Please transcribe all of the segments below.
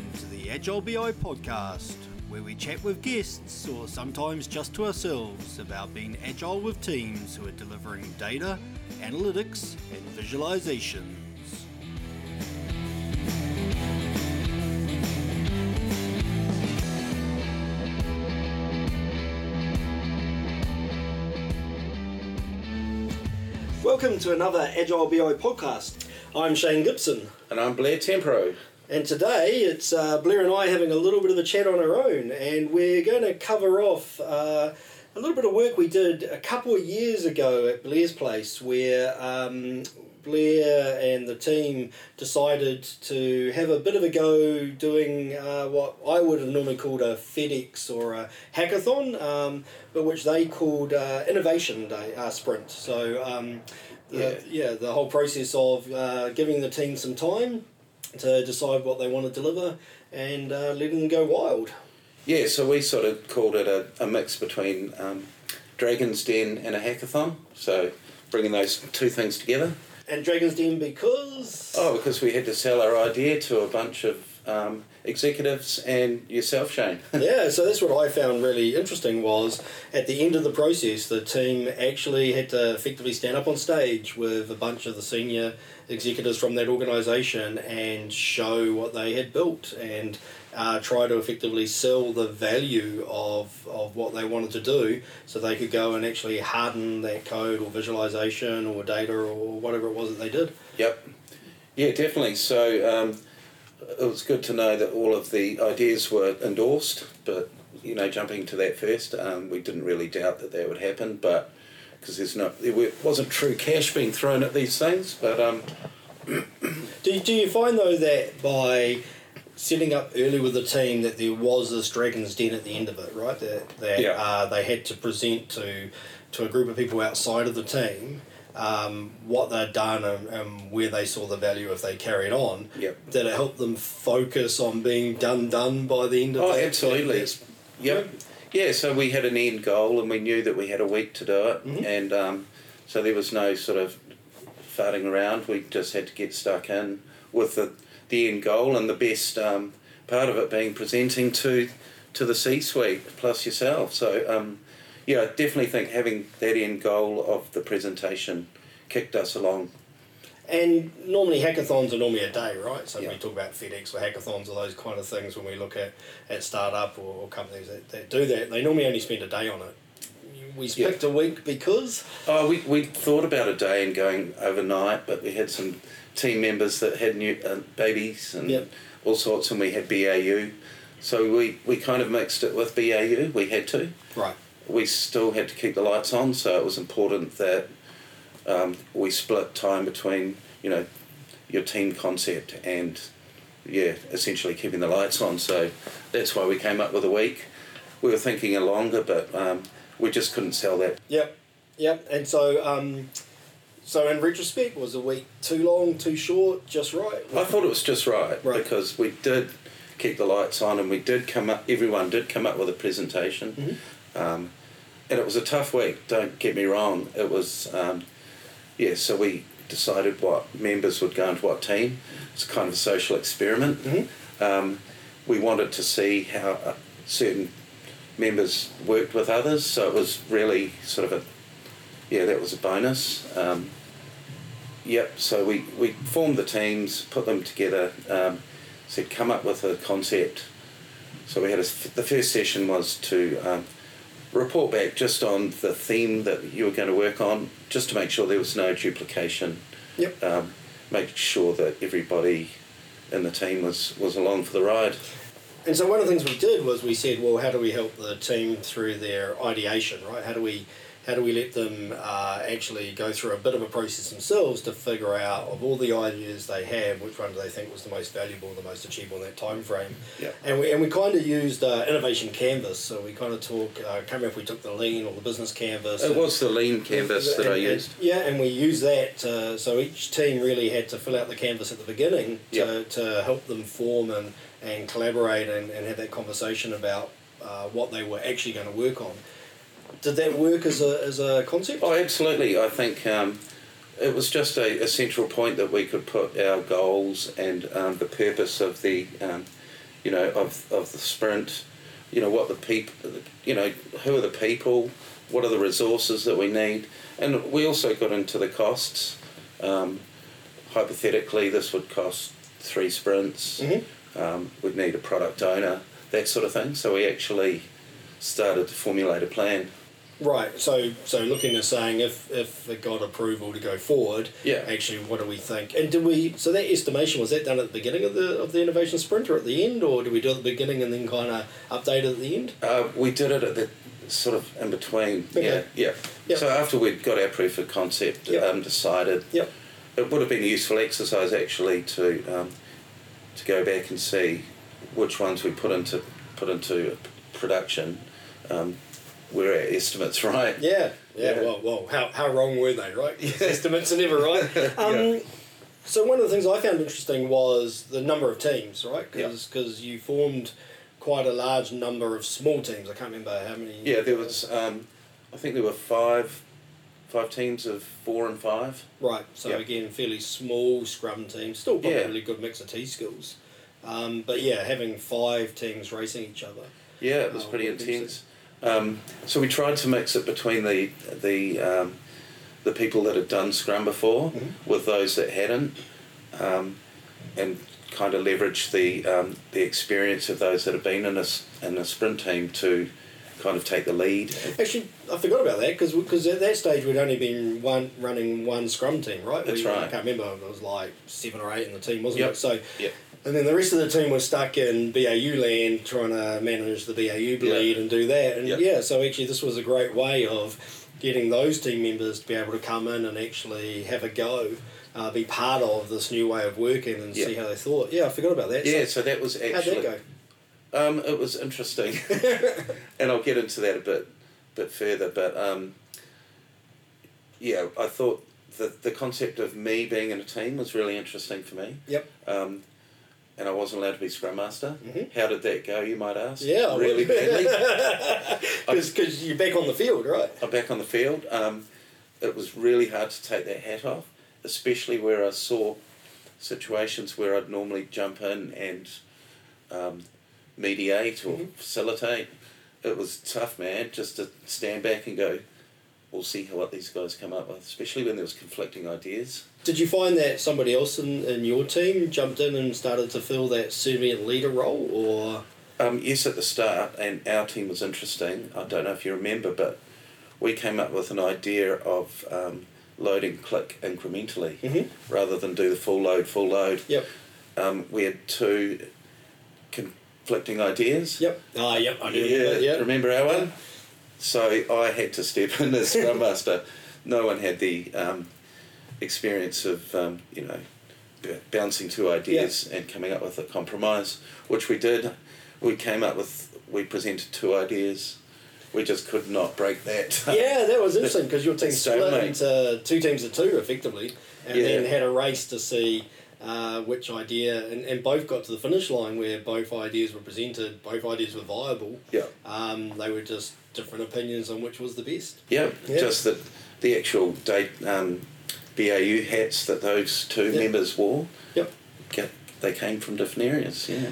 Welcome to the Agile BI podcast, where we chat with guests or sometimes just to ourselves about being agile with teams who are delivering data, analytics, and visualizations. Welcome to another Agile BI podcast. I'm Shane Gibson. And I'm Blair Tempero. And today it's uh, Blair and I having a little bit of a chat on our own, and we're going to cover off uh, a little bit of work we did a couple of years ago at Blair's place, where um, Blair and the team decided to have a bit of a go doing uh, what I would have normally called a FedEx or a hackathon, um, but which they called uh, Innovation Day uh, Sprint. So. Um, the, yeah. yeah, the whole process of uh, giving the team some time to decide what they want to deliver and uh, letting them go wild. Yeah, so we sort of called it a, a mix between um, Dragon's Den and a hackathon. So bringing those two things together. And Dragon's Den because? Oh, because we had to sell our idea to a bunch of um, executives and yourself, Shane. yeah, so that's what I found really interesting was at the end of the process, the team actually had to effectively stand up on stage with a bunch of the senior executives from that organisation and show what they had built and uh, try to effectively sell the value of, of what they wanted to do so they could go and actually harden that code or visualization or data or whatever it was that they did. Yep. Yeah, definitely. So um, it was good to know that all of the ideas were endorsed, but you know, jumping to that first, um, we didn't really doubt that that would happen, but because there's no, there wasn't true cash being thrown at these things, but um. do, do you find though that by setting up early with the team that there was this dragon's den at the end of it, right? That, that yeah. uh, they had to present to to a group of people outside of the team um, what they'd done and, and, where they saw the value if they carried on. Yep. Did it help them focus on being done done by the end of oh, absolutely. Yep. Yeah, so we had an end goal and we knew that we had a week to do it. Mm-hmm. And um, so there was no sort of farting around. We just had to get stuck in with the, the end goal and the best um, part of it being presenting to to the C-suite plus yourself. So um, yeah, I definitely think having that end goal of the presentation kicked us along. And normally hackathons are normally a day, right? So yeah. we talk about FedEx or hackathons or those kind of things when we look at, at startup or, or companies that, that do that. They normally only spend a day on it. We picked yeah. a week because? Oh, we, we thought about a day and going overnight, but we had some team members that had new uh, babies and yep. all sorts, and we had BAU. So we, we kind of mixed it with BAU. We had to. Right we still had to keep the lights on, so it was important that um, we split time between you know your team concept and yeah, essentially keeping the lights on. So that's why we came up with a week. We were thinking a longer, but um, we just couldn't sell that. Yep, yep. And so, um, so in retrospect, was a week too long, too short, just right? I thought it was just right, right. because we did keep the lights on, and we did come up. Everyone did come up with a presentation. Mm-hmm. Um, and it was a tough week. Don't get me wrong. It was, um, yeah. So we decided what members would go into what team. It's kind of a social experiment. Mm-hmm. Um, we wanted to see how uh, certain members worked with others. So it was really sort of a, yeah, that was a bonus. Um, yep. So we we formed the teams, put them together. Um, said come up with a concept. So we had a, the first session was to um, report back just on the theme that you were going to work on, just to make sure there was no duplication. Yep. Um, make sure that everybody in the team was, was along for the ride. And so one of the things we did was we said, well, how do we help the team through their ideation, right? How do we how do we let them uh, actually go through a bit of a process themselves to figure out of all the ideas they have, which one do they think was the most valuable, the most achievable in that time frame? Yeah. And we and we kind of used uh, innovation canvas. So we kind of talk. Uh, I can't remember if we took the lean or the business canvas. It was the lean canvas that and, I used. And, yeah, and we used that. Uh, so each team really had to fill out the canvas at the beginning to, yep. to help them form and and collaborate and, and have that conversation about uh, what they were actually going to work on did that work as a, as a concept? Oh, absolutely. I think um, it was just a, a, central point that we could put our goals and um, the purpose of the um, you know, of, of the sprint, you know, what the people, you know, who are the people, what are the resources that we need, and we also got into the costs. Um, hypothetically, this would cost three sprints. Mm-hmm. Um, we'd need a product owner, that sort of thing. So we actually started to formulate a plan. Right. So so looking at saying if if it got approval to go forward, Yeah. Actually, what do we think? And do we? So that estimation was that done at the beginning of the of the innovation sprint or at the end, or do we do it at the beginning and then kind of update it at the end? Uh, we did it at the sort of in between. Okay. Yeah, yeah. Yep. So after we'd got our proof of concept Yep. um, decided, Yep. it would have been a useful exercise actually to um, to go back and see which ones we put into put into production. Um, were our estimates right? Yeah. Yeah. Yeah. Well, well, how, how wrong were they? Right. Estimates are never right. Um, Yeah. So one of the things I found interesting was the number of teams, right? Yeah. Because you formed quite a large number of small teams. I can't remember how many. Yeah, there was. Um, I think there were five, five teams of four and five. Right. So Yeah. again, fairly small scrum teams. Still probably Yeah. a really good mix of T skills. Um, but yeah, having five teams racing each other. Yeah, it was Oh, pretty what did intense. Um, so we tried to mix it between the the um, the people that had done Scrum before Mhm. with those that hadn't, um, and kind of leverage the um, the experience of those that have been in a in a sprint team to kind of take the lead. Actually, I forgot about that because because at that stage we'd only been one running one scrum team, right? That's We- I can't remember. It was like seven or eight in the team, wasn't Yep. it? So. Yep. And then the rest of the team was stuck in BAU land trying to manage the BAU bleed and do that. And Yeah. yeah, so actually this was a great way of getting those team members to be able to come in and actually have a go, uh, be part of this new way of working and Yeah. see how they thought. Yeah, I forgot about that. Yeah, So so that was actually. how'd that Um, it was interesting, and I'll get into that a bit, bit further. But um, yeah, I thought the the concept of me being in a team was really interesting for me. Yep. Um, and I wasn't allowed to be scrum master. Mhm. How did that go? You might ask. Yeah, really badly. Because you're back on the field, right? I'm back on the field. Um, it was really hard to take that hat off, especially where I saw situations where I'd normally jump in and um, mediate or Mhm. facilitate. It was tough, man, just to stand back and go, we'll see how what these guys come up with, especially when there was conflicting ideas. Did you find that somebody else in, in your team jumped in and started to fill that servant leader role, or Um, yes, at the start, and our team was interesting. I don't know if you remember, but we came up with an idea of um, load and click incrementally Mhm. rather than do the full load, full load. Yep. Um, we had two conflicting ideas. Yep. Ah, yep. I do Yeah, remember yeah. remember our one? So I had to step in as Scrum Master. No one had the um, experience of, um, you know, bouncing two ideas and coming up with a compromise, which we did. We came up with, we presented two ideas. We just could not break that. Yeah, that was interesting because your team split into two teams of two effectively, and Yeah. then had a race to see uh, which idea, and, and both got to the finish line where both ideas were presented, both ideas were viable. yeah. Um, they were just different opinions on which was the best. Yeah, Yeah. just that the actual date, um, BAU hats that those two Yeah. members wore, Yep. get, they came from different areas, yeah.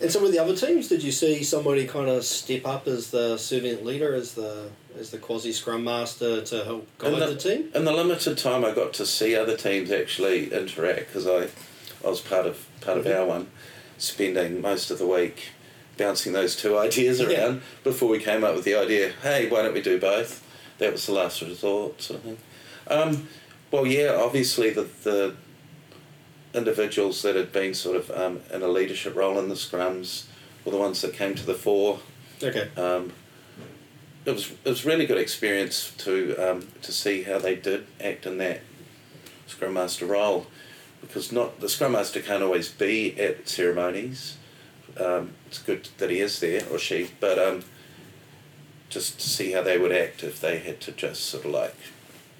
And so with the other teams, did you see somebody kind of step up as the servant leader, as the as the quasi scrum master to help guide And the, team? In the limited time I got to see other teams actually interact because I, I was part of part of Mhm. our one, spending most of the week bouncing those two ideas Yeah. around before we came up with the idea. Hey, why don't we do both? That was the last resort, sort of thing. Um, well, yeah, obviously the the individuals that had been sort of um, in a leadership role in the scrums were the ones that came to the fore. Okay. Um, it was it was really good experience to um, to see how they did act in that scrum master role, because not the scrum master can't always be at ceremonies. Um, it's good that he is there or she, but um, just to see how they would act if they had to just sort of like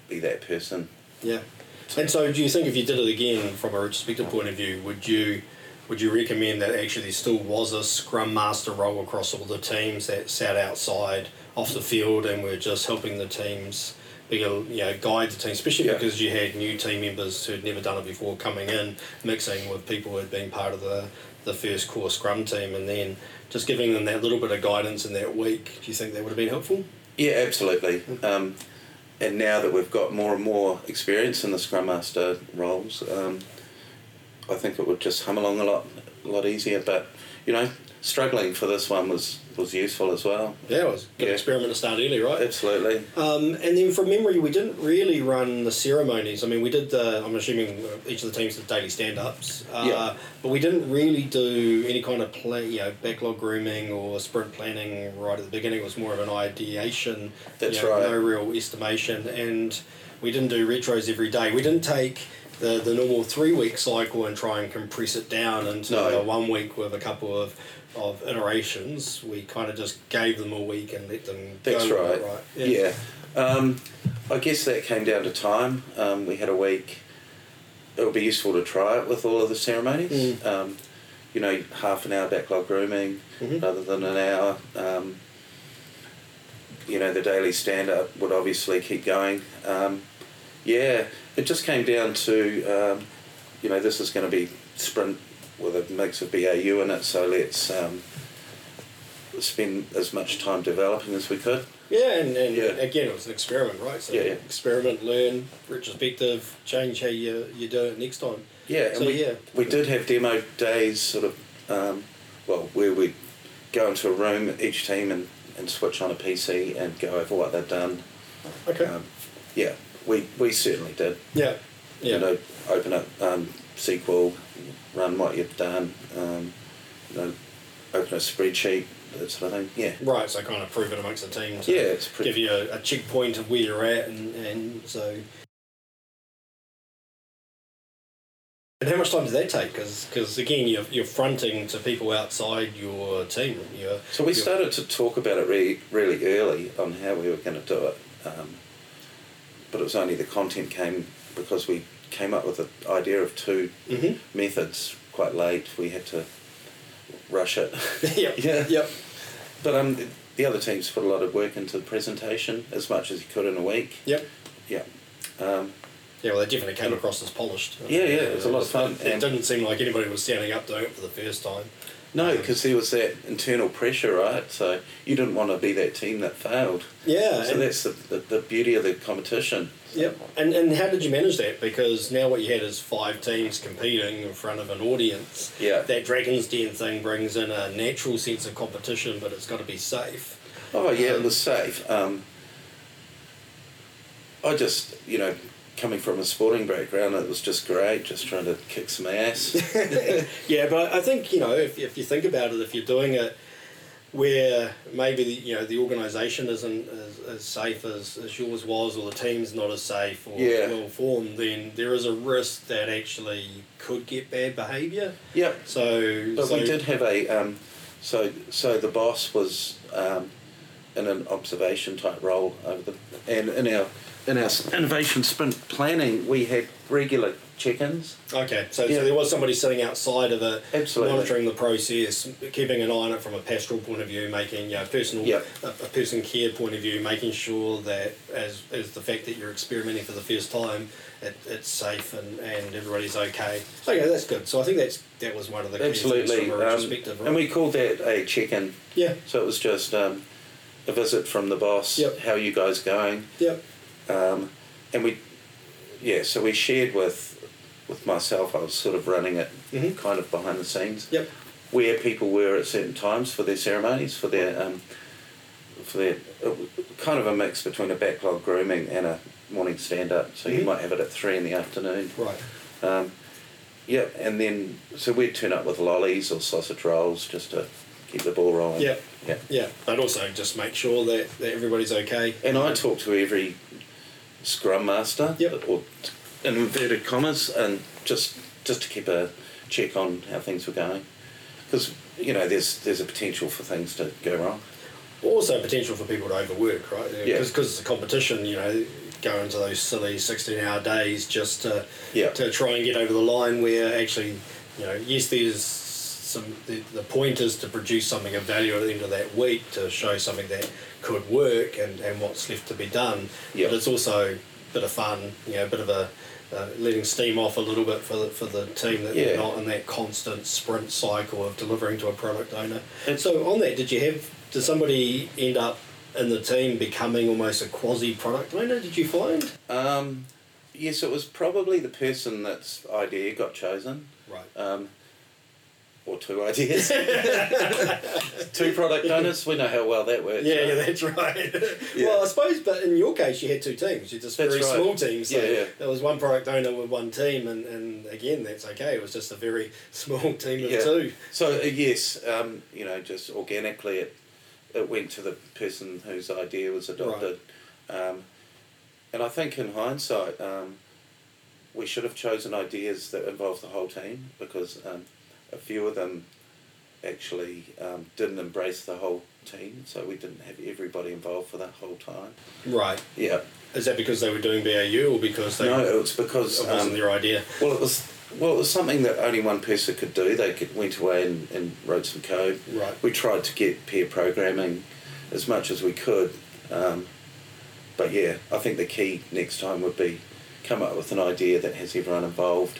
be that person. Yeah. And so, do you think if you did it again from a retrospective point of view, would you would you recommend that actually there still was a scrum master role across all the teams that sat outside off the field and were just helping the teams be able you know guide the team, especially Yeah. because you had new team members who had never done it before coming in, mixing with people who'd been part of the the first core scrum team, and then just giving them that little bit of guidance in that week. Do you think that would have been helpful? Yeah, absolutely. Um, and now that we've got more and more experience in the Scrum Master roles, um, I think it would just hum along a lot, a lot easier. But you know, struggling for this one was was useful as well. Yeah, it was a good Yeah. experiment to start early, right? Absolutely. Um, and then from memory, we didn't really run the ceremonies. I mean, we did the, I'm assuming uh, each of the teams did daily stand ups, uh, Yeah. but we didn't really do any kind of play, you know, backlog grooming or sprint planning right at the beginning. It was more of an ideation. That's you know, right. No real estimation. And we didn't do retros every day. We didn't take the, the normal three week cycle and try and compress it down into No. a one week with a couple of, of iterations. We kind of just gave them a week and let them That's go right. right? Yeah. Um, I guess that came down to time. Um, we had a week. It would be useful to try it with all of the ceremonies. Mm. Um, you know, half an hour backlog grooming Mhm. rather than an hour. Um, you know, the daily stand up would obviously keep going. Um, yeah, it just came down to, um, you know, this is going to be sprint with a mix of BAU in it, so let's um, spend as much time developing as we could. Yeah, and, and Yeah. again, it was an experiment, right? So Yeah, yeah. experiment, learn, retrospective, change how you, you do it next time. Yeah, and So, we, yeah. we did have demo days, sort of, um, well, where we go into a room, each team, and, and switch on a PC and go over what they've done. Okay. Um, yeah, we, we certainly did. yeah. Yeah. You know, open up um, SQL, run what you've done, um, you know, open a spreadsheet, that sort of thing. Yeah. Right, so kind of prove it amongst the team to Yeah, it's pretty. give you a, a checkpoint of where you're at, and, and so. And how much time did that take? Because again, you're, you're fronting to people outside your team. You're, So we started to talk about it really, really early on how we were going to do it, um, but it was only the content came because we came up with the idea of two Mhm. methods quite late. We had to rush it. yep. Yeah. Yep. But um, the other teams put a lot of work into the presentation as much as you could in a week. Yep. Yeah. Um, Yeah, well, they definitely came across as polished. Yeah, yeah, it was a lot of fun, It, and- didn't seem like anybody was standing up doing it for the first time. no, because there was that internal pressure, right? So you didn't want to be that team that failed. Yeah. So that's the, the, the beauty of the competition. Yep. And and how did you manage that? Because now what you had is five teams competing in front of an audience. Yeah. That Dragon's Den thing brings in a natural sense of competition, but it's got to be safe. Oh yeah, it Um, was safe. Um, I just, you know, coming from a sporting background, it was just great, just trying to kick some ass. yeah, but I think you know if if you think about it, if you're doing it where maybe the, you know the organisation isn't as, as safe as, as yours was, or the team's not as safe or Yeah. well formed, then there is a risk that actually could get bad behaviour. yep. So, But so we did have a, um, so so the boss was um, in an observation type role over the, and in our in our innovation sprint planning, we had regular check-ins. Okay, so, Yeah. so there was somebody sitting outside of it, Absolutely. monitoring the process, keeping an eye on it from a pastoral point of view, making you know, personal, Yep. a, a person care point of view, making sure that as, as the fact that you're experimenting for the first time, it, it's safe and, and everybody's okay. Okay, that's good. So I think that's that was one of the key things Absolutely, from a um, right? and we called that a check-in. yeah, So it was just um, a visit from the boss. Yep. How are you guys going? yep, Um, and we, yeah, so we shared with with myself. I was sort of running it, Mhm. kind of behind the scenes, yep, where people were at certain times for their ceremonies, for their um, for their uh, kind of a mix between a backlog grooming and a morning stand up. So you Mhm. might have it at three in the afternoon. right. Um, yeah, and then so we'd turn up with lollies or sausage rolls just to keep the ball rolling. Yep. Yeah. Yeah, but also just make sure that, that everybody's okay. And I talk to every scrum master, Yep. or in inverted commas, and just just to keep a check on how things were going, because you know there's there's a potential for things to go wrong. also potential for people to overwork, right? Yeah. Because it's a competition, you know, go into those silly 16 hour days just to, Yeah. to try and get over the line where actually, you know, yes, there's some the, the point is to produce something of value at the end of that week to show something that could work and, and what's left to be done. Yep. But it's also a bit of fun, you know, a bit of a uh, letting steam off a little bit for the, for the team that Yeah. they're not in that constant sprint cycle of delivering to a product owner. And- so on that, did you have did somebody end up in the team becoming almost a quasi product owner? Did you find? Um, yes, it was probably the person that's idea got chosen. Right. Um, or two ideas. two product owners. We know how well that works. Yeah, right? yeah, that's right. Yeah. Well, I suppose, but in your case, you had two teams. You're just That's very right. small teams. So Yeah, yeah. there was one product owner with one team, and, and again, that's okay. It was just a very small team of Yeah. two. So uh, yes, um, you know, just organically, it it went to the person whose idea was adopted, right. um, and I think in hindsight, um, we should have chosen ideas that involved the whole team because um, a few of them actually um, didn't embrace the whole team, so we didn't have everybody involved for that whole time. Right. Yeah. Is that because they were doing BAU or because they No, it was because it wasn't um, their idea? well, it was well, it was something that only one person could do. They could, went away and, and wrote some code. Right. We tried to get peer programming as much as we could, um, but yeah, I think the key next time would be come up with an idea that has everyone involved.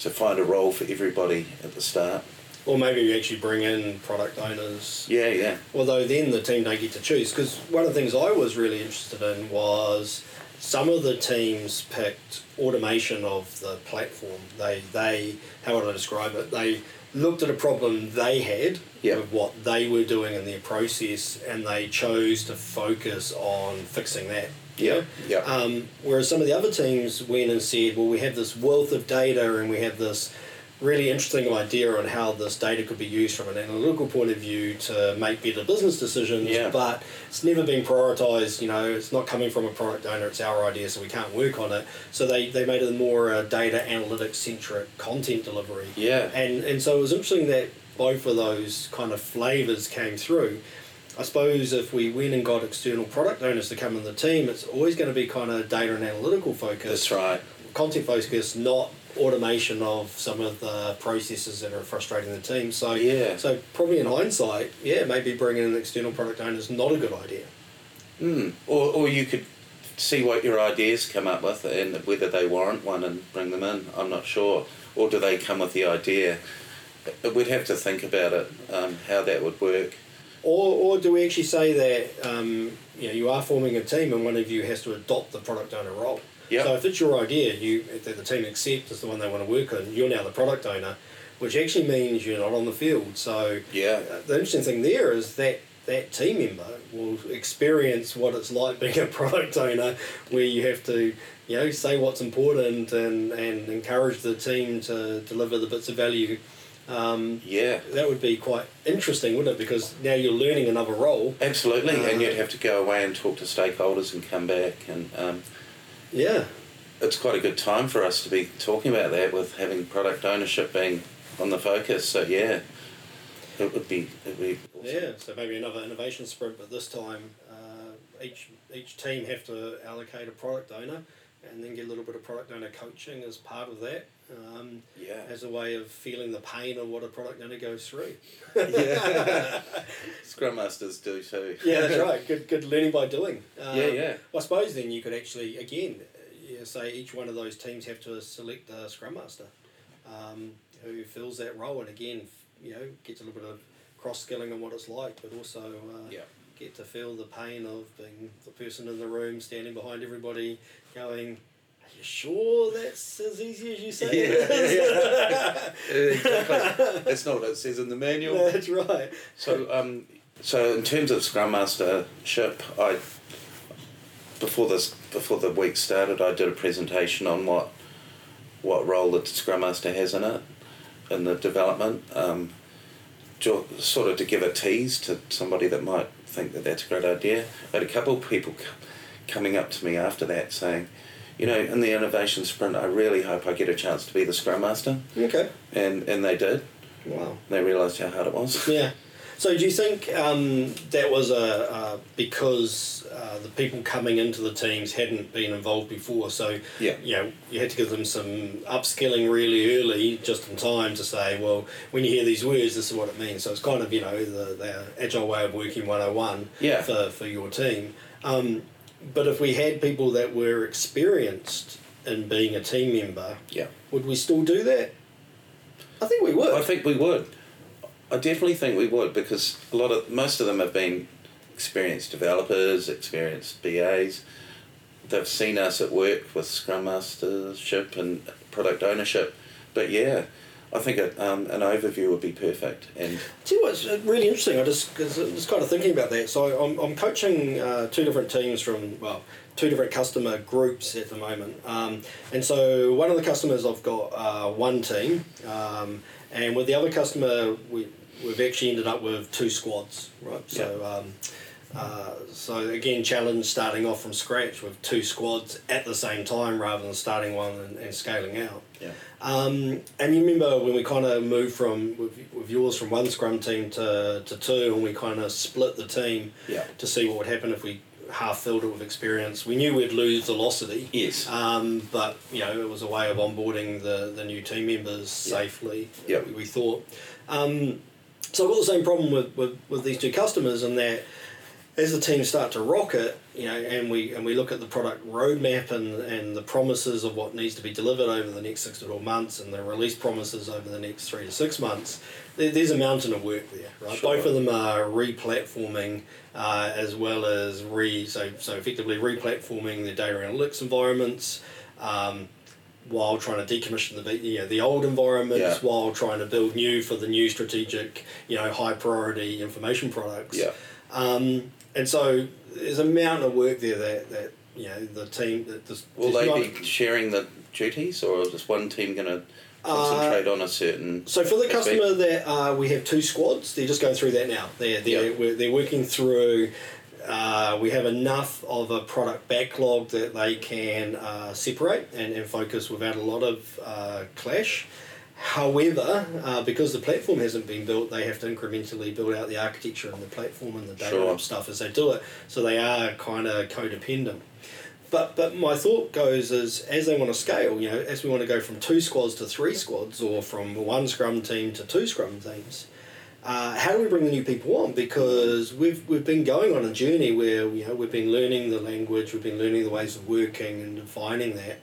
So find a role for everybody at the start. Or maybe you actually bring in product owners. Yeah, yeah, Although then the team don't get to choose. Because one of the things I was really interested in was some of the teams picked automation of the platform. They, they how would I describe it? They looked at a problem they had Yeah. with what they were doing in their process and they chose to focus on fixing that. Yeah, yeah. Um, whereas some of the other teams went and said, well, we have this wealth of data and we have this really interesting idea on how this data could be used from an analytical point of view to make better business decisions, Yeah. but it's never been prioritized. You know, it's not coming from a product owner, it's our idea, so we can't work on it. So they, they made it more a data analytics centric content delivery. yeah. And, and so it was interesting that both of those kind of flavors came through. I suppose if we went and got external product owners to come in the team, it's always going to be kind of data and analytical focus That's right. content focus, not automation of some of the processes that are frustrating the team. So Yeah. so probably in hindsight, yeah, maybe bringing in an external product owner is not a good idea. Mm. Or, or you could see what your ideas come up with and whether they warrant one and bring them in. I'm not sure. Or do they come with the idea? We'd have to think about it, um, how that would work. Or, or do we actually say that um, you know you are forming a team and one of you has to adopt the product owner role? Yep. So if it's your idea, you that the team accepts is the one they want to work on, you're now the product owner, which actually means you're not on the field. So Yeah. Uh, the interesting thing there is that that team member will experience what it's like being a product owner, where you have to, you know, say what's important and, and encourage the team to deliver the bits of value. Um, Yeah. that would be quite interesting, wouldn't it? Because now you're learning another role. Absolutely, and Uh, you'd have to go away and talk to stakeholders and come back, and um, Yeah. it's quite a good time for us to be talking about that with having product ownership being on the focus. So yeah, it would be it would be awesome. Yeah, so maybe another innovation sprint, but this time uh, each each team have to allocate a product owner, and then get a little bit of product owner coaching as part of that, um, Yeah. as a way of feeling the pain of what a product owner goes through. yeah. Scrum Masters do too. yeah, that's right. Good, good learning by doing. Um, Yeah, yeah. I suppose then you could actually again, yeah, say each one of those teams have to select a scrum master, um, who fills that role, and again, you know, gets a little bit of cross skilling on what it's like, but also uh, Yeah. get to feel the pain of being the person in the room, standing behind everybody, going. You sure that's as easy as you say yeah, it is?" exactly. That's not what it says in the manual. That's right. So, um, so in terms of Scrum Mastership, I before this before the week started, I did a presentation on what what role the Scrum Master has in it, in the development. Um, sort of to give a tease to somebody that might think that that's a great idea. I had a couple of people c- coming up to me after that saying, you know, in the innovation sprint, I really hope I get a chance to be the Scrum Master, Okay. and and they did. Wow. They realised how hard it was. Yeah. So do you think um, that was a uh, because uh, the people coming into the teams hadn't been involved before? So Yeah. you know you had to give them some upskilling really early, just in time to say, well, when you hear these words, this is what it means. So it's kind of you know the, the agile way of working one hundred and one Yeah. for for your team. Um, but if we had people that were experienced in being a team member, Yeah. would we still do that? I think we would. I think we would. I definitely think we would because a lot of most of them have been experienced developers, experienced BAs. They've seen us at work with Scrum Mastership and product ownership. But yeah, I think it, um, an overview would be perfect. And Do you know what's uh, really interesting? I just cause I'm just kind of thinking about that. So I'm, I'm coaching uh, two different teams from well, two different customer groups at the moment. Um, and so one of the customers I've got uh, one team, um, and with the other customer we we've actually ended up with two squads, right? So. Um, uh, so again, challenge starting off from scratch with two squads at the same time rather than starting one and, and scaling out. yeah, Um, and you remember when we kind of moved from with, with yours from one scrum team to, to two, and we kind of split the team yeah, to see what would happen if we half filled it with experience. We knew we'd lose velocity, yes, um, but you know it was a way of onboarding the, the new team members Yeah. safely. Yep. We, we thought. Um, so I've got the same problem with, with, with these two customers in that as the teams start to rocket, you know, and we and we look at the product roadmap and, and the promises of what needs to be delivered over the next six to twelve months and the release promises over the next three to six months, there, there's a mountain of work there, right? Sure. Both of them are re-platforming uh, as well as re so so effectively re-platforming their data analytics environments. Um, while trying to decommission the you know, the old environments, Yeah. while trying to build new for the new strategic, you know, high priority information products. yeah, Um, and so there's a mountain of work there that, that you know the team that this Will they not- be sharing the duties, or is just one team going to Uh, concentrate on a certain? So for the aspect? customer that uh, we have two squads, they're just going through that now. They're they're, we're, they're working through. Uh, we have enough of a product backlog that they can uh, separate and, and focus without a lot of uh, clash. However, uh, because the platform hasn't been built, they have to incrementally build out the architecture and the platform and the data Sure. and stuff as they do it. So they are kind of codependent. But but my thought goes is as they want to scale, you know, as we want to go from two squads to three squads, or from one scrum team to two scrum teams, uh, how do we bring the new people on? Because we've we've been going on a journey where you know we've been learning the language, we've been learning the ways of working and defining that,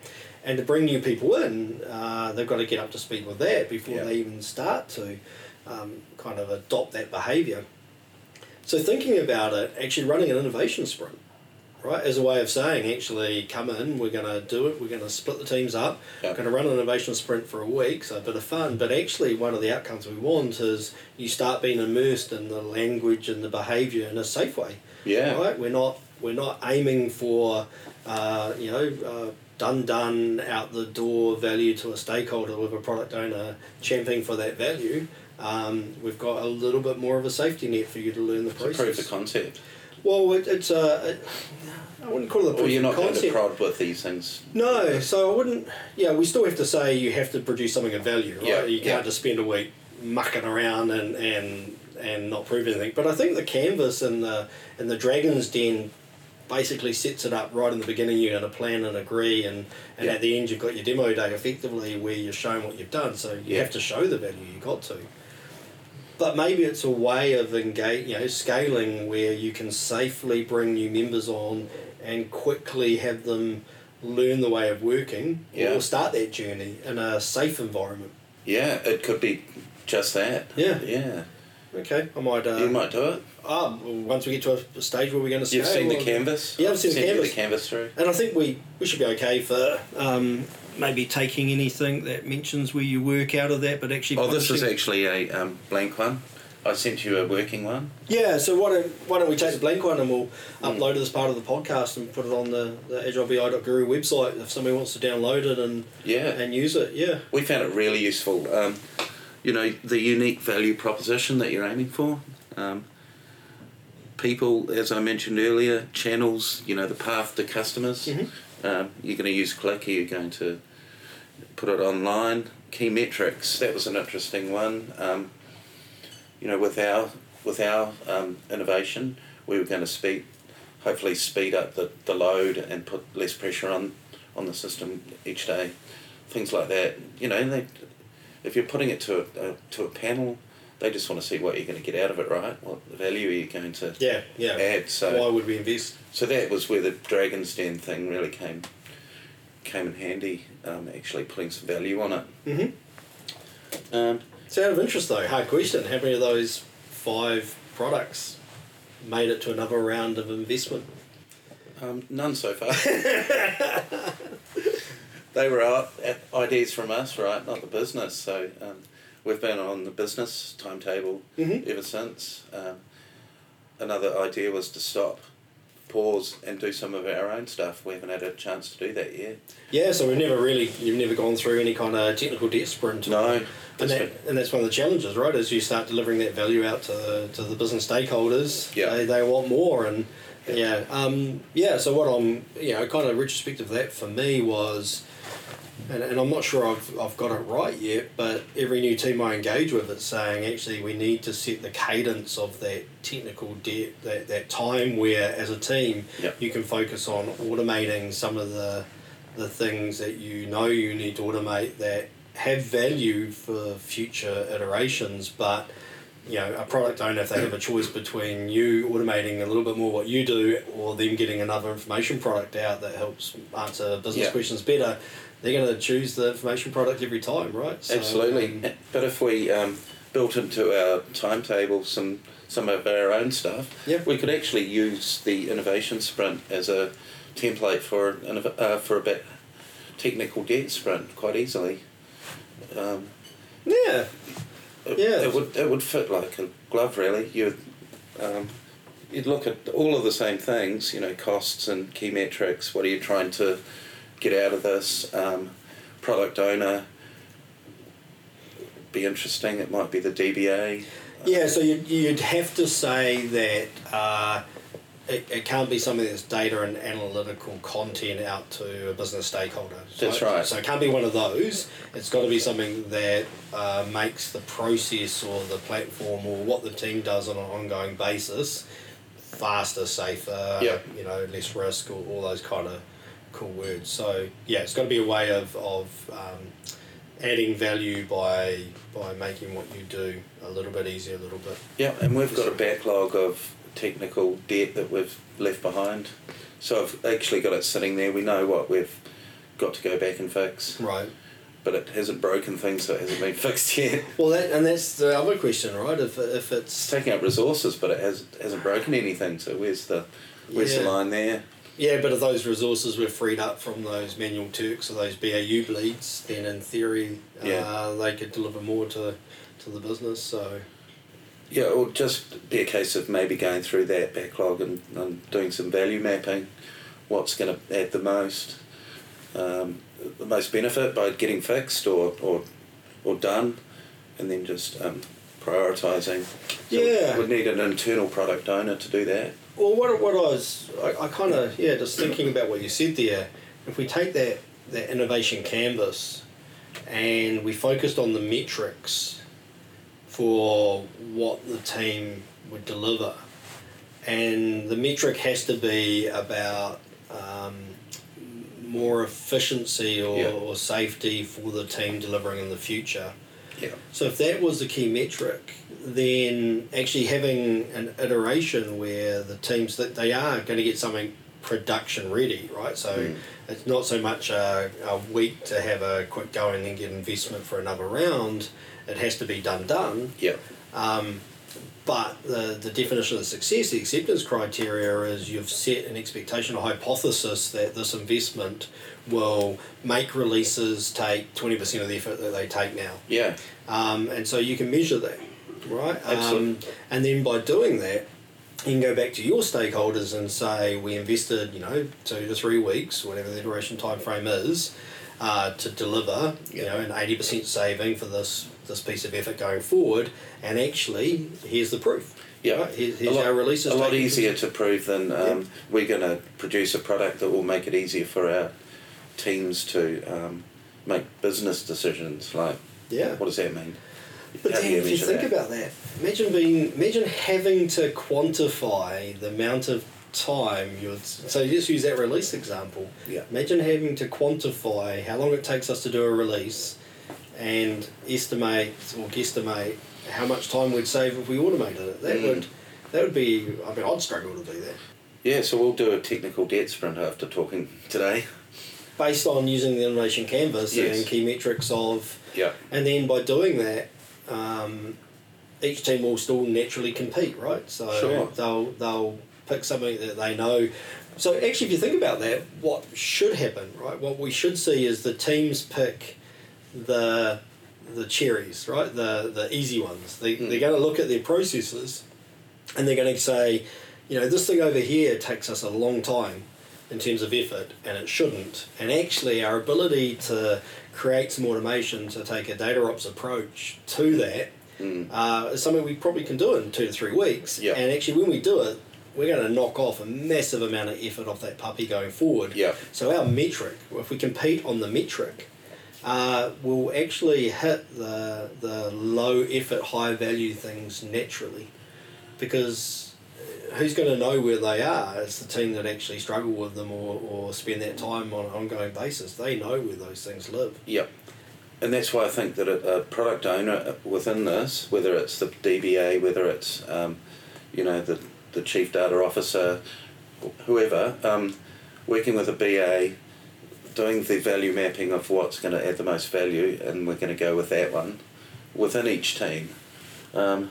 and to bring new people in, uh, they've got to get up to speed with that before they even start to um, kind of adopt that behaviour. So thinking about it, actually running an innovation sprint right? As a way of saying, actually, come in, we're going to do it, we're going to split the teams up, we're going to run an innovation sprint for a week, so a bit of fun. But actually, one of the outcomes we want is you start being immersed in the language and the behaviour in a safe way, Yeah, right? We're not we're not aiming for, uh, you know. Uh, Done, done, out the door value to a stakeholder with a product owner championing for that value. Um, we've got a little bit more of a safety net for you to learn the a process. proof of concept. Well, it, it's a, I wouldn't call it a proof Well, you're not going to concept. prod with these things. No, so I wouldn't. Yeah, we still have to say you have to produce something of value, right? Yeah, you can't yeah. just spend a week mucking around and, and and not prove anything. But I think the canvas and the and the Dragon's Den basically sets it up right in the beginning. You're going to plan and agree, and, and Yeah. at the end you've got your demo day effectively where you're showing what you've done. So you Yeah. have to show the value you got to. But maybe it's a way of engage, you know, scaling where you can safely bring new members on and quickly have them learn the way of working Yeah. or start that journey in a safe environment. Yeah, it could be just that. Yeah. Yeah. Okay, I might. Uh, you might do it. Well, once we get to a stage where we're going to. You've seen the canvas. Yeah, I've seen the canvas. the canvas through. And I think we, we should be okay for um, maybe taking anything that mentions where you work out of that, but actually. Oh, this is actually a um, blank one. I sent you a working one. Yeah, so why don't why don't we take the blank one and we'll Mm. upload it as part of the podcast and put it on the, the agilebi.guru website if somebody wants to download it and Yeah. and use it. Yeah. We found it really useful. Um, you know, the unique value proposition that you're aiming for. Um, people, as I mentioned earlier, channels, you know, the path to customers. Mhm. Um, you're going to use Qlik, you're going to put it online. Key metrics, that was an interesting one. Um, you know, with our with our um, innovation, we were going to speed, hopefully speed up the, the load and put less pressure on, on the system each day, things like that. You know, they, if you're putting it to a, a to a panel, they just want to see what you're going to get out of it, right? What value are you going to yeah yeah add? So why would we invest? So that was where the Dragon's Den thing really came came in handy. Um, actually putting some value on it. Mm-hmm. Um, so out of interest though, hard question. How many of those five products made it to another round of investment? Um, none so far. they were out, ideas from us, right? Not the business. So um, we've been on the business timetable mm-hmm. ever since. Um, another idea was to stop, pause, and do some of our own stuff. We haven't had a chance to do that yet. Yeah, so we've never really, you've never gone through any kind of technical debt sprint. No. And, that, and that's one of the challenges, right? As you start delivering that value out to, to the business stakeholders, yeah. they, they want more. And yeah, um, yeah. So what I'm, you know, kind of retrospective of that for me was, and, and I'm not sure I've, I've got it right yet, but every new team I engage with, it's saying actually we need to set the cadence of that technical debt, that, that time where as a team yep. you can focus on automating some of the the things that you know you need to automate that have value for future iterations, but you know, a product owner, if they have a choice between you automating a little bit more what you do or them getting another information product out that helps answer business yeah. questions better, they're going to choose the information product every time, right? So, Absolutely. Um, but if we um, built into our timetable some some of our own stuff, yeah. we could actually use the innovation sprint as a template for an, uh, for a bit technical debt sprint quite easily. Um, yeah. It, yeah. It would it would fit like a glove really. You'd um, you'd look at all of the same things, you know, costs and key metrics. What are you trying to get out of this? Um, product owner. Be interesting. It might be the DBA. Yeah, so you'd, you'd have to say that uh, it, it can't be something that's data and analytical content out to a business stakeholder. That's right. So it can't be one of those. It's got to be something that uh, makes the process or the platform or what the team does on an ongoing basis faster, safer, yep. you know, less risk, or all those kind of cool words. So yeah, it's got to be a way of, of um, adding value by by making what you do a little bit easier, a little bit. Yeah, and we've got a backlog of technical debt that we've left behind. So I've actually got it sitting there. We know what we've got to go back and fix. Right. But it hasn't broken things, so it hasn't been fixed yet. Well, that and that's the other question, right? If, if it's, it's taking up resources, but it has hasn't broken anything. So where's the where's yeah. the line there? Yeah, but if those resources were freed up from those manual Turks or those BAU bleeds, then in theory, yeah. uh, they could deliver more to, to the business. So yeah, it would just be a case of maybe going through that backlog and, and doing some value mapping. What's going to add the most, um, the most benefit by getting fixed or, or, or done, and then just um, prioritising. So yeah. We'd need an internal product owner to do that. Well, what, what I was, I, I kind of, yeah, just thinking about what you said there, if we take that, that innovation canvas and we focused on the metrics for what the team would deliver. And the metric has to be about um, more efficiency or, yeah. or safety for the team delivering in the future. Yeah. So if that was the key metric, then actually having an iteration where the teams that they are going to get something production ready, right? So mm. it's not so much a, a week to have a quick go and then get investment for another round it has to be done done. Yeah. Um, but the, the definition of success, the acceptance criteria is you've set an expectation, a hypothesis that this investment will make releases take 20% of the effort that they take now. Yeah. Um, and so you can measure that, right? Absolutely. Um, and then by doing that, you can go back to your stakeholders and say, we invested, you know, two to three weeks, whatever the iteration time frame is, uh, to deliver, you know, an 80% saving for this this piece of effort going forward, and actually, here's the proof. Yeah, right? here's, here's a lot, our releases. A lot easier to prove than um, we're going to produce a product that will make it easier for our teams to um, make business decisions. Like, yeah, what does that mean? But how do then, you if you think that? about that, imagine being, imagine having to quantify the amount of time you'd. So just use that release example. Yeah. Imagine having to quantify how long it takes us to do a release, and estimate or guesstimate how much time we'd save if we automated it. That Mm. would, that would be. I mean, I'd struggle to do that. Yeah, so we'll do a technical debt sprint after talking today. Based on using the innovation canvas Yes. and key metrics of Yeah. And then by doing that, um, each team will still naturally compete, right? So Sure. they'll they'll pick something that they know. So actually, if you think about that, what should happen, right? What we should see is the teams pick the the cherries, right? The the easy ones. They, Mm. They're going to look at their processes, and they're going to say, you know, this thing over here takes us a long time in terms of effort, and it shouldn't. And actually, our ability to create some automation to take a data ops approach to that Mm. uh, is something we probably can do in two to three weeks. Yeah. And actually, when we do it, we're going to knock off a massive amount of effort off that puppy going forward. Yeah. So our metric, if we compete on the metric, uh, will actually hit the the low effort, high value things naturally, because uh, who's going to know where they are? It's the team that actually struggle with them or, or spend that time on an ongoing basis. They know where those things live. Yep. And that's why I think that a, a product owner within this, whether it's the DBA, whether it's um, you know the the chief data officer, whoever, um, working with a BA, doing the value mapping of what's going to add the most value, and we're going to go with that one within each team. Um,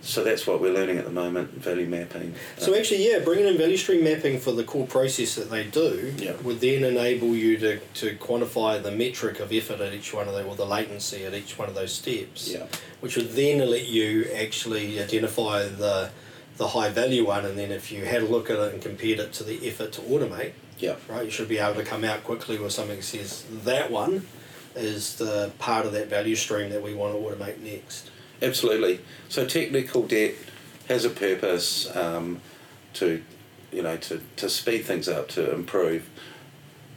so that's what we're learning at the moment, value mapping. So actually, yeah, bringing in value stream mapping for the core process that they do Yeah. would then enable you to, to quantify the metric of effort at each one of the or the latency at each one of those steps. Yeah. Which would then let you actually identify the the high value one, and then if you had a look at it and compared it to the effort to automate, yeah. right, you should be able to come out quickly with something that says that one is the part of that value stream that we want to automate next. Absolutely. So technical debt has a purpose um, to, you know, to, to speed things up, to improve.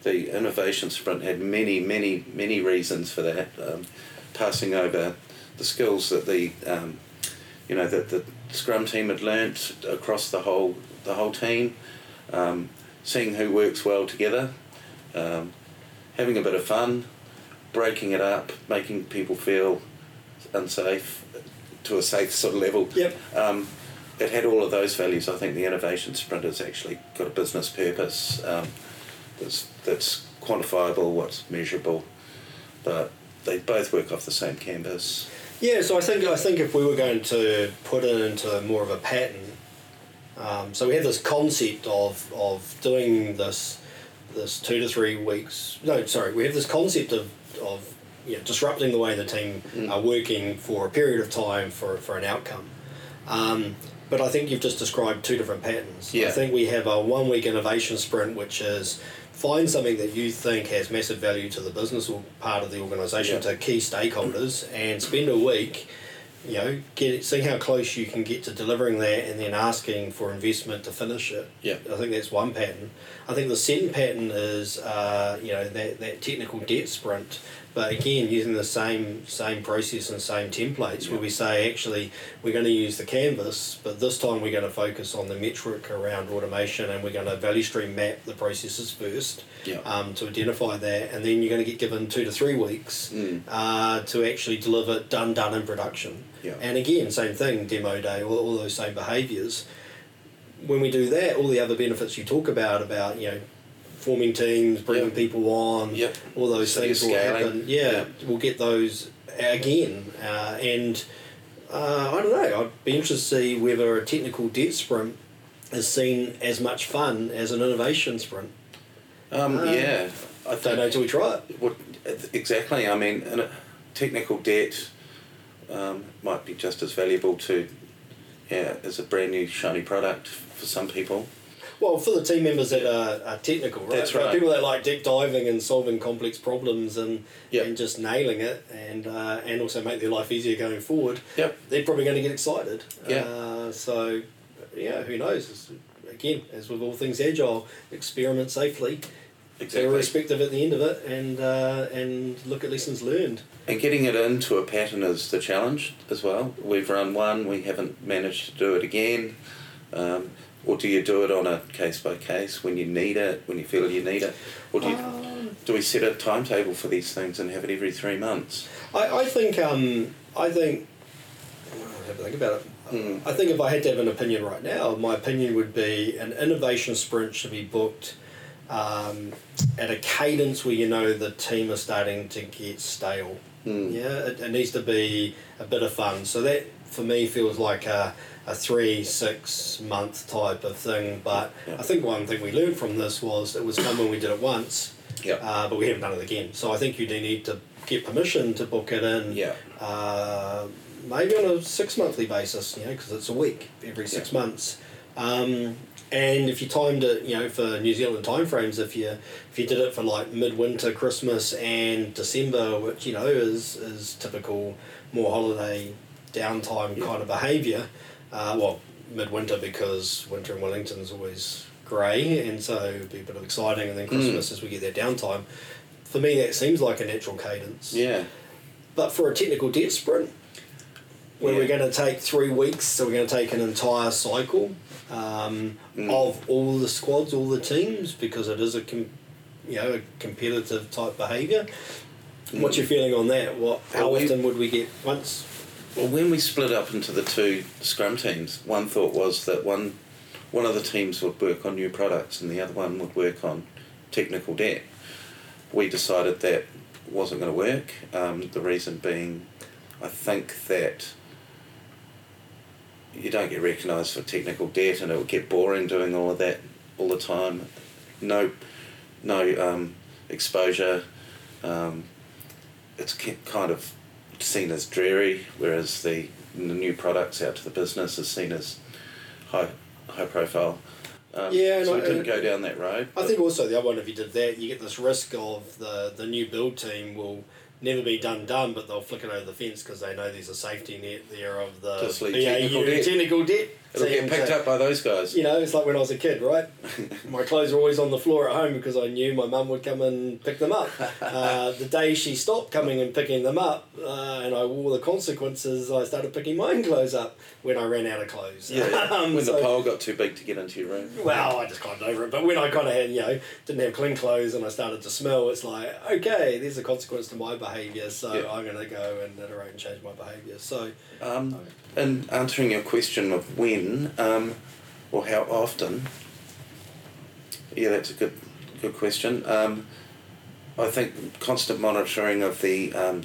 The innovation sprint had many, many, many reasons for that. Um, passing over the skills that the, um, you know, that the Scrum team had learnt across the whole the whole team, um, seeing who works well together, um, having a bit of fun, breaking it up, making people feel unsafe to a safe sort of level. Yep. Um, it had all of those values. I think the innovation sprint has actually got a business purpose um, that's that's quantifiable, what's measurable, but they both work off the same canvas. Yeah, so I think I think if we were going to put it into more of a pattern, um, so we have this concept of of doing this this two to three weeks. No, sorry, we have this concept of of you know, disrupting the way the team Mm. are working for a period of time for for an outcome. Um, but I think you've just described two different patterns. Yeah. I think we have a one week innovation sprint, which is find something that you think has massive value to the business or part of the organisation, Yeah. to key stakeholders, and spend a week, you know, get seeing how close you can get to delivering that, and then asking for investment to finish it. Yeah. I think that's one pattern. I think the second pattern is, uh, you know, that, that technical debt sprint, but again using the same same process and same templates where we say actually we're going to use the canvas, but this time we're going to focus on the metric around automation and we're going to value stream map the processes first Yeah. um, to identify that, and then you're going to get given two to three weeks Mm. uh, to actually deliver it done done in production. Yeah. And again, same thing, demo day, all, all those same behaviours. When we do that, all the other benefits you talk about, about, you know, forming teams, bringing Yeah. people on, Yep. all those So things will happen. Yeah, we'll get those again. Uh, and uh, I don't know, I'd be interested to see whether a technical debt sprint is seen as much fun as an innovation sprint. Um, Uh, yeah. I Don't know until we try it. What, exactly. I mean, a technical debt um, might be just as valuable to, yeah, as a brand new shiny product for some people. Well, for the team members that are, are technical, right? That's right. People that like deep diving and solving complex problems and Yep. and just nailing it and uh, and also make their life easier going forward. Yep. They're probably going to get excited. Yeah. Uh, so, yeah, who knows? It's- again, as with all things agile, experiment safely, Exactly. irrespective at the end of it, and uh, and look at lessons learned. And getting it into a pattern is the challenge as well. We've run one, we haven't managed to do it again. Um, or do you do it on a case by case when you need it, when you feel you need it? Or do, you, Um, do we set a timetable for these things and have it every three months? I, I think um, I think I have to think about it. Mm. I think if I had to have an opinion right now, my opinion would be an innovation sprint should be booked um, at a cadence where you know the team are starting to get stale. Mm. Yeah, it, it needs to be a bit of fun. So that for me feels like a, a three, six month type of thing. But Yeah. I think one thing we learned from this was it was fun when we did it once, Yeah. uh, but we haven't done it again. So I think you do need to get permission to book it in. Yeah. Uh, maybe on a six monthly basis, you know, because it's a week every six months. Um, and if you timed it, you know, for New Zealand timeframes, if you if you did it for like midwinter, Christmas, and December, which you know is is typical more holiday downtime Yeah. kind of behaviour. Uh, well, midwinter because winter in Wellington is always grey, and so it'd be a bit of exciting, and then Christmas as we get that downtime. For me, that seems like a natural cadence. Yeah. But for a technical debt sprint, where we're going to take three weeks, so we're going to take an entire cycle um, Mm. of all the squads, all the teams, because it is a com- you know a competitive type behaviour. What's your feeling on that? What how Well, we- often would we get once? Well, when we split up into the two scrum teams, one thought was that one, one of the teams would work on new products and the other one would work on technical debt. We decided that wasn't going to work. Um, the reason being, I think that you don't get recognised for technical debt, and it would get boring doing all of that all the time. No, no um, exposure. Um, it's kind of seen as dreary, whereas the, the new products out to the business is seen as high high profile. Um, Yeah, and so I- didn't go down that road. I think also the other one, if you did that, you get this risk of the the new build team will never be done done, but they'll flick it over the fence because they know there's a safety net there of the leave BAU technical debt. technical debt. It'll get picked to- up by those guys. You know, it's like when I was a kid, right? My clothes were always on the floor at home because I knew my mum would come and pick them up. Uh, the day she stopped coming and picking them up, uh, and I wore the consequences, I started picking my own clothes up when I ran out of clothes. Yeah, Um, when so- the pole got too big to get into your room. well, I just climbed over it. But when I kind of had, you know, didn't have clean clothes and I started to smell, it's like, okay, there's a consequence to my behaviour, so Yeah. I'm going to go and iterate and change my behaviour. So, Um, and answering your question of when um, or how often, yeah, that's a good good question. Um, I think constant monitoring of the um,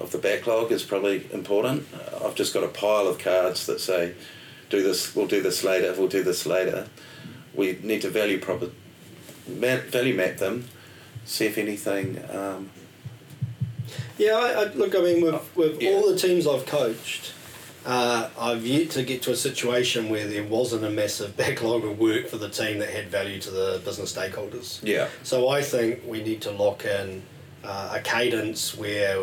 of the backlog is probably important. I've just got a pile of cards that say, "Do this. We'll do this later. We'll do this later." We need to value proper, ma- value map them, see if anything. Um, yeah, I, I, look, I mean, with, with Yeah. all the teams I've coached, uh, I've yet to get to a situation where there wasn't a massive backlog of work for the team that had value to the business stakeholders. yeah. So I think we need to lock in uh, a cadence where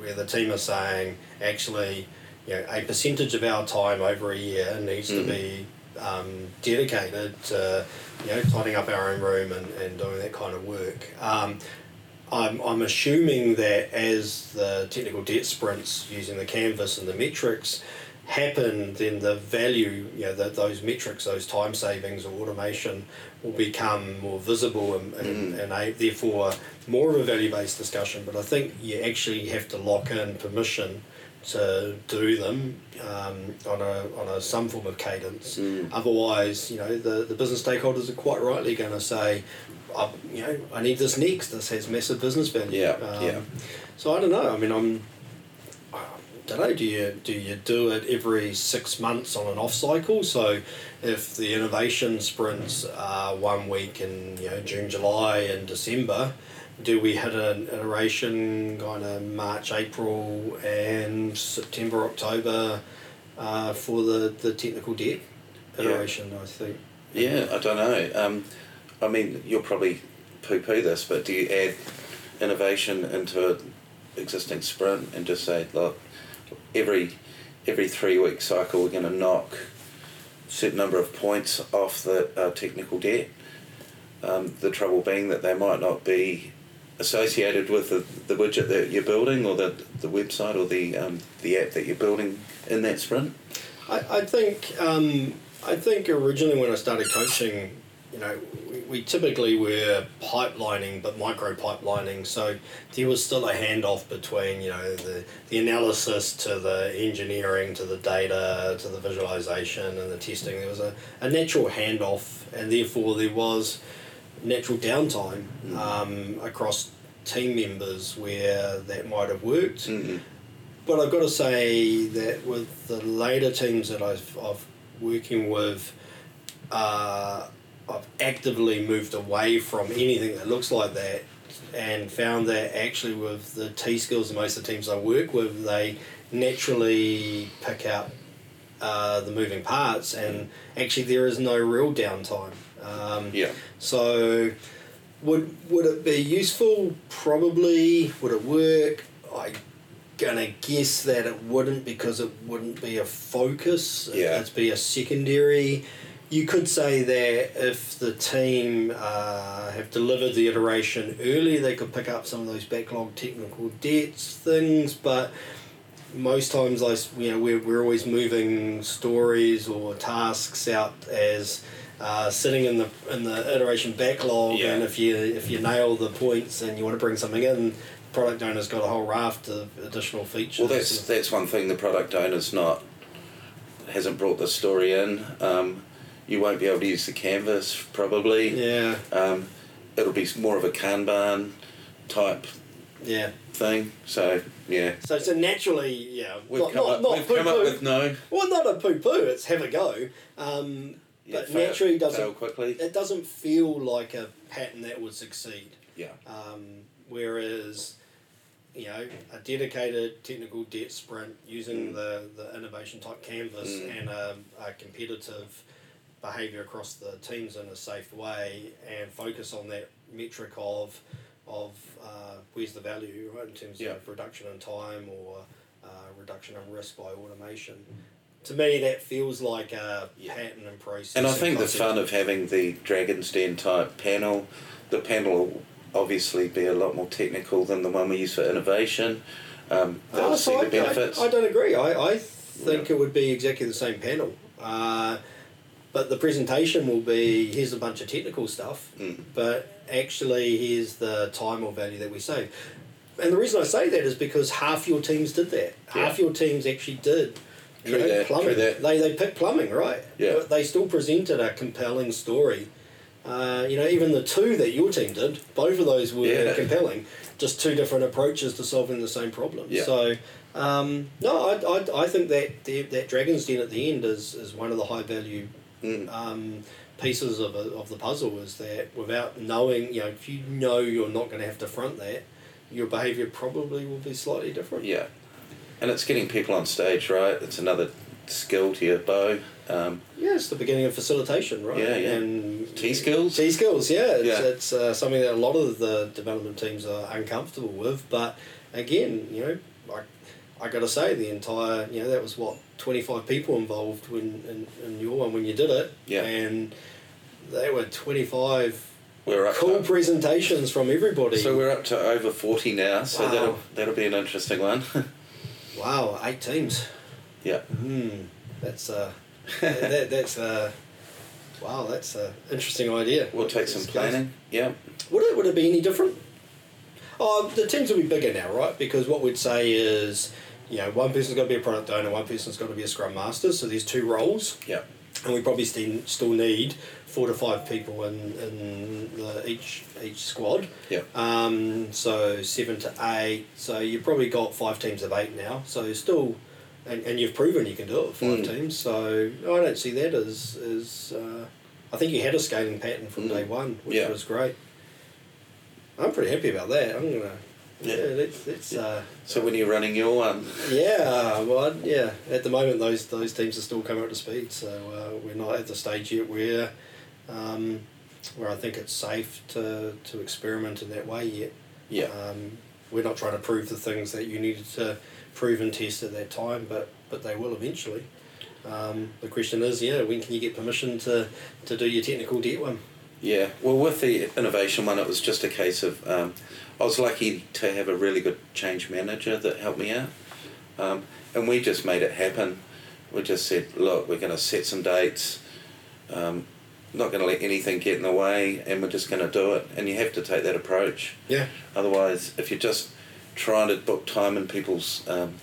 where the team are saying actually, you know, a percentage of our time over a year needs to Mhm. be um, dedicated to you know tidying up our own room and, and doing that kind of work. Um, I'm, I'm assuming that as the technical debt sprints using the canvas and the metrics happen, then the value, you know, that those metrics, those time savings or automation will become more visible and, and, Mm. and a, therefore more of a value based discussion. But I think you actually have to lock in permission to do them um, on a on a some form of cadence. Mm. Otherwise, you know, the, the business stakeholders are quite rightly going to say, I, you know, I need this next. This has massive business value. Yeah, Um, yeah. So I don't know. I mean, I'm. Don't know. Do you do you do it every six months on an off cycle? So, if the innovation sprints are one week in you know June, July, and December, do we hit an iteration kind of March, April, and September, October uh, for the the technical debt Yeah. iteration? I think. Yeah, I don't know. Um, I mean, you'll probably poo poo this, but do you add innovation into an existing sprint and just say, look, every every three week cycle we're going to knock a certain number of points off the uh, technical debt? Um, the trouble being that they might not be associated with the, the widget that you're building or the, the website or the um, the app that you're building in that sprint? I, I think um, I think originally when I started coaching, you know, we, typically were pipelining, but micro pipelining. So there was still a handoff between, you know, the, the analysis to the engineering, to the data, to the visualization and the testing. There was a, a natural handoff, and therefore there was natural downtime Mm. um, across team members where that might have worked. Mm-hmm. But I've got to say that with the later teams that I've, I've working with, uh, I've actively moved away from anything that looks like that and found that actually with the T skills most of the teams I work with, they naturally pick out uh, the moving parts and actually there is no real downtime. Um, Yeah. so, would would it be useful? Probably. Would it work? I gonna guess that it wouldn't because it wouldn't be a focus. Yeah. It'd be a secondary. You could say that if the team uh, have delivered the iteration early, they could pick up some of those backlog technical debts things, but most times I, you know, we're, we're always moving stories or tasks out as uh, sitting in the in the iteration backlog, Yeah. and if you if you nail the points and you want to bring something in, product owner's got a whole raft of additional features. Well, that's that's one thing the product owner's not hasn't brought the story in. Um, you won't be able to use the canvas probably. yeah, Um, it'll be more of a Kanban type yeah. thing. So yeah, So so naturally, yeah, we've not, come not, up not we've come up with no. Well, not a poo poo. It's have a go. Um, Yeah, but fail- naturally doesn't quickly. it doesn't feel like a pattern that would succeed. Yeah. Um, whereas, you know, a dedicated technical debt sprint using Mm. the, the innovation type canvas Mm. and a, a competitive behaviour across the teams in a safe way and focus on that metric of of uh, where's the value, right, in terms Yeah. of reduction in time or uh, reduction in risk by automation. To me, that feels like a pattern and process. And I think the fun of having the Dragon's Den type panel, the panel will obviously be a lot more technical than the one we use for innovation. Um, they'll Ah, see so the I, benefits. I, I don't agree. I, I think Yeah. it would be exactly the same panel. Uh, but the presentation will be here's a bunch of technical stuff, Mm. but actually here's the time or value that we save. And the reason I say that is because half your teams did that. Half your teams actually did. You know, that, plumbing. true. They they picked plumbing, right? Yeah. But they still presented a compelling story. Uh, you know, even the two that your team did, both of those were Yeah. compelling. Just two different approaches to solving the same problem. Yeah. So, um, no, I, I, I think that the, that Dragon's Den at the end is, is one of the high value Mm. um, pieces of, a, of the puzzle is that without knowing, you know, if you know you're not going to have to front that, your behaviour probably will be slightly different. Yeah, and it's getting people on stage, right? It's another skill to your bow. Um, Yeah, it's the beginning of facilitation, right? Yeah, yeah. And T skills. T skills, yeah. It's, Yeah. it's uh, something that a lot of the development teams are uncomfortable with. But again, you know, I, I got to say, the entire, you know, that was what, 25 people involved when in, in your one when you did it. Yeah. And they were 25 We're up cool to, presentations from everybody. so we're up to over forty now. So Wow. that'll that'll be an interesting one. wow, eight teams. yeah. Hmm, that's uh, that, that, that's uh, wow, that's an interesting idea. We'll take some planning. Yeah. Would it would it be any different? Oh, the teams will be bigger now, right? Because what we'd say is, you know, one person's got to be a product owner, one person's got to be a scrum master. So there's two roles, Yeah. and we probably still still need four to five people in in the, each each squad. Yeah. Um, so seven to eight. So you've probably got five teams of eight now. So still, and, and you've proven you can do it with five Mm. teams. So I don't see that as as. Uh, I think you had a scaling pattern from Mm. day one, which Yeah. was great. I'm pretty happy about that. I'm gonna. Yeah, let's, let's uh, So when you're running your one, yeah, well, yeah. At the moment, those those teams are still coming up to speed, so uh, we're not at the stage yet where, um, where I think it's safe to to experiment in that way yet. yeah, Um, we're not trying to prove the things that you needed to prove and test at that time, but but they will eventually. Um, the question is, yeah, when can you get permission to, to do your technical debt one? Yeah, well, with the innovation one, it was just a case of um, I was lucky to have a really good change manager that helped me out, um, and we just made it happen. We just said, look, we're going to set some dates. Um, not going to let anything get in the way, and we're just going to do it. And you have to take that approach. Yeah. Otherwise, if you're just trying to book time in people's um,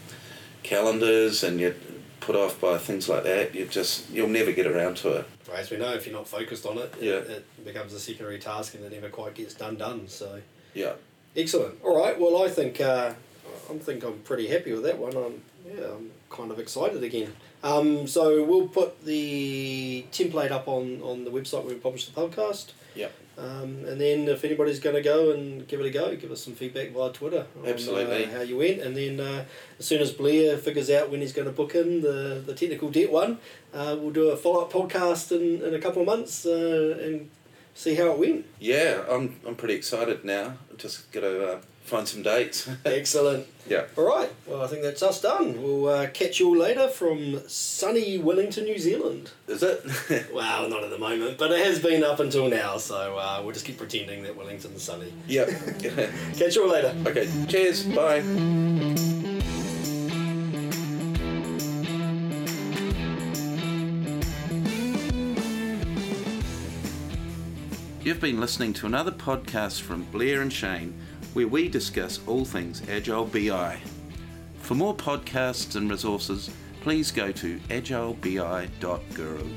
calendars and you're put off by things like that, you just you'll never get around to it. Well, as we know, if you're not focused on it, Yeah. it, it becomes a secondary task and it never quite gets done. Done. So Yeah. Excellent. All right. Well, I think uh, I think I'm pretty happy with that one. I'm yeah, I'm kind of excited again. Um, so we'll put the template up on, on the website where we publish the podcast. Yeah. Um, and then if anybody's going to go and give it a go, give us some feedback via Twitter. On, Absolutely. uh, how you went. And then uh, as soon as Blair figures out when he's going to book in the, the technical debt one, uh, we'll do a follow up podcast in, in a couple of months uh, and see how it went. Yeah, I'm I'm pretty excited now. Just got to uh, find some dates. Excellent. yeah. All right. Well, I think that's us done. We'll uh, catch you all later from sunny Wellington, New Zealand. Is it? Well, not at the moment, but it has been up until now, so uh, we'll just keep pretending that Wellington's sunny. yeah. Catch you all later. okay. Cheers. Bye. You've been listening to another podcast from Blair and Shane where we discuss all things Agile BI. For more podcasts and resources, please go to agilebi.guru.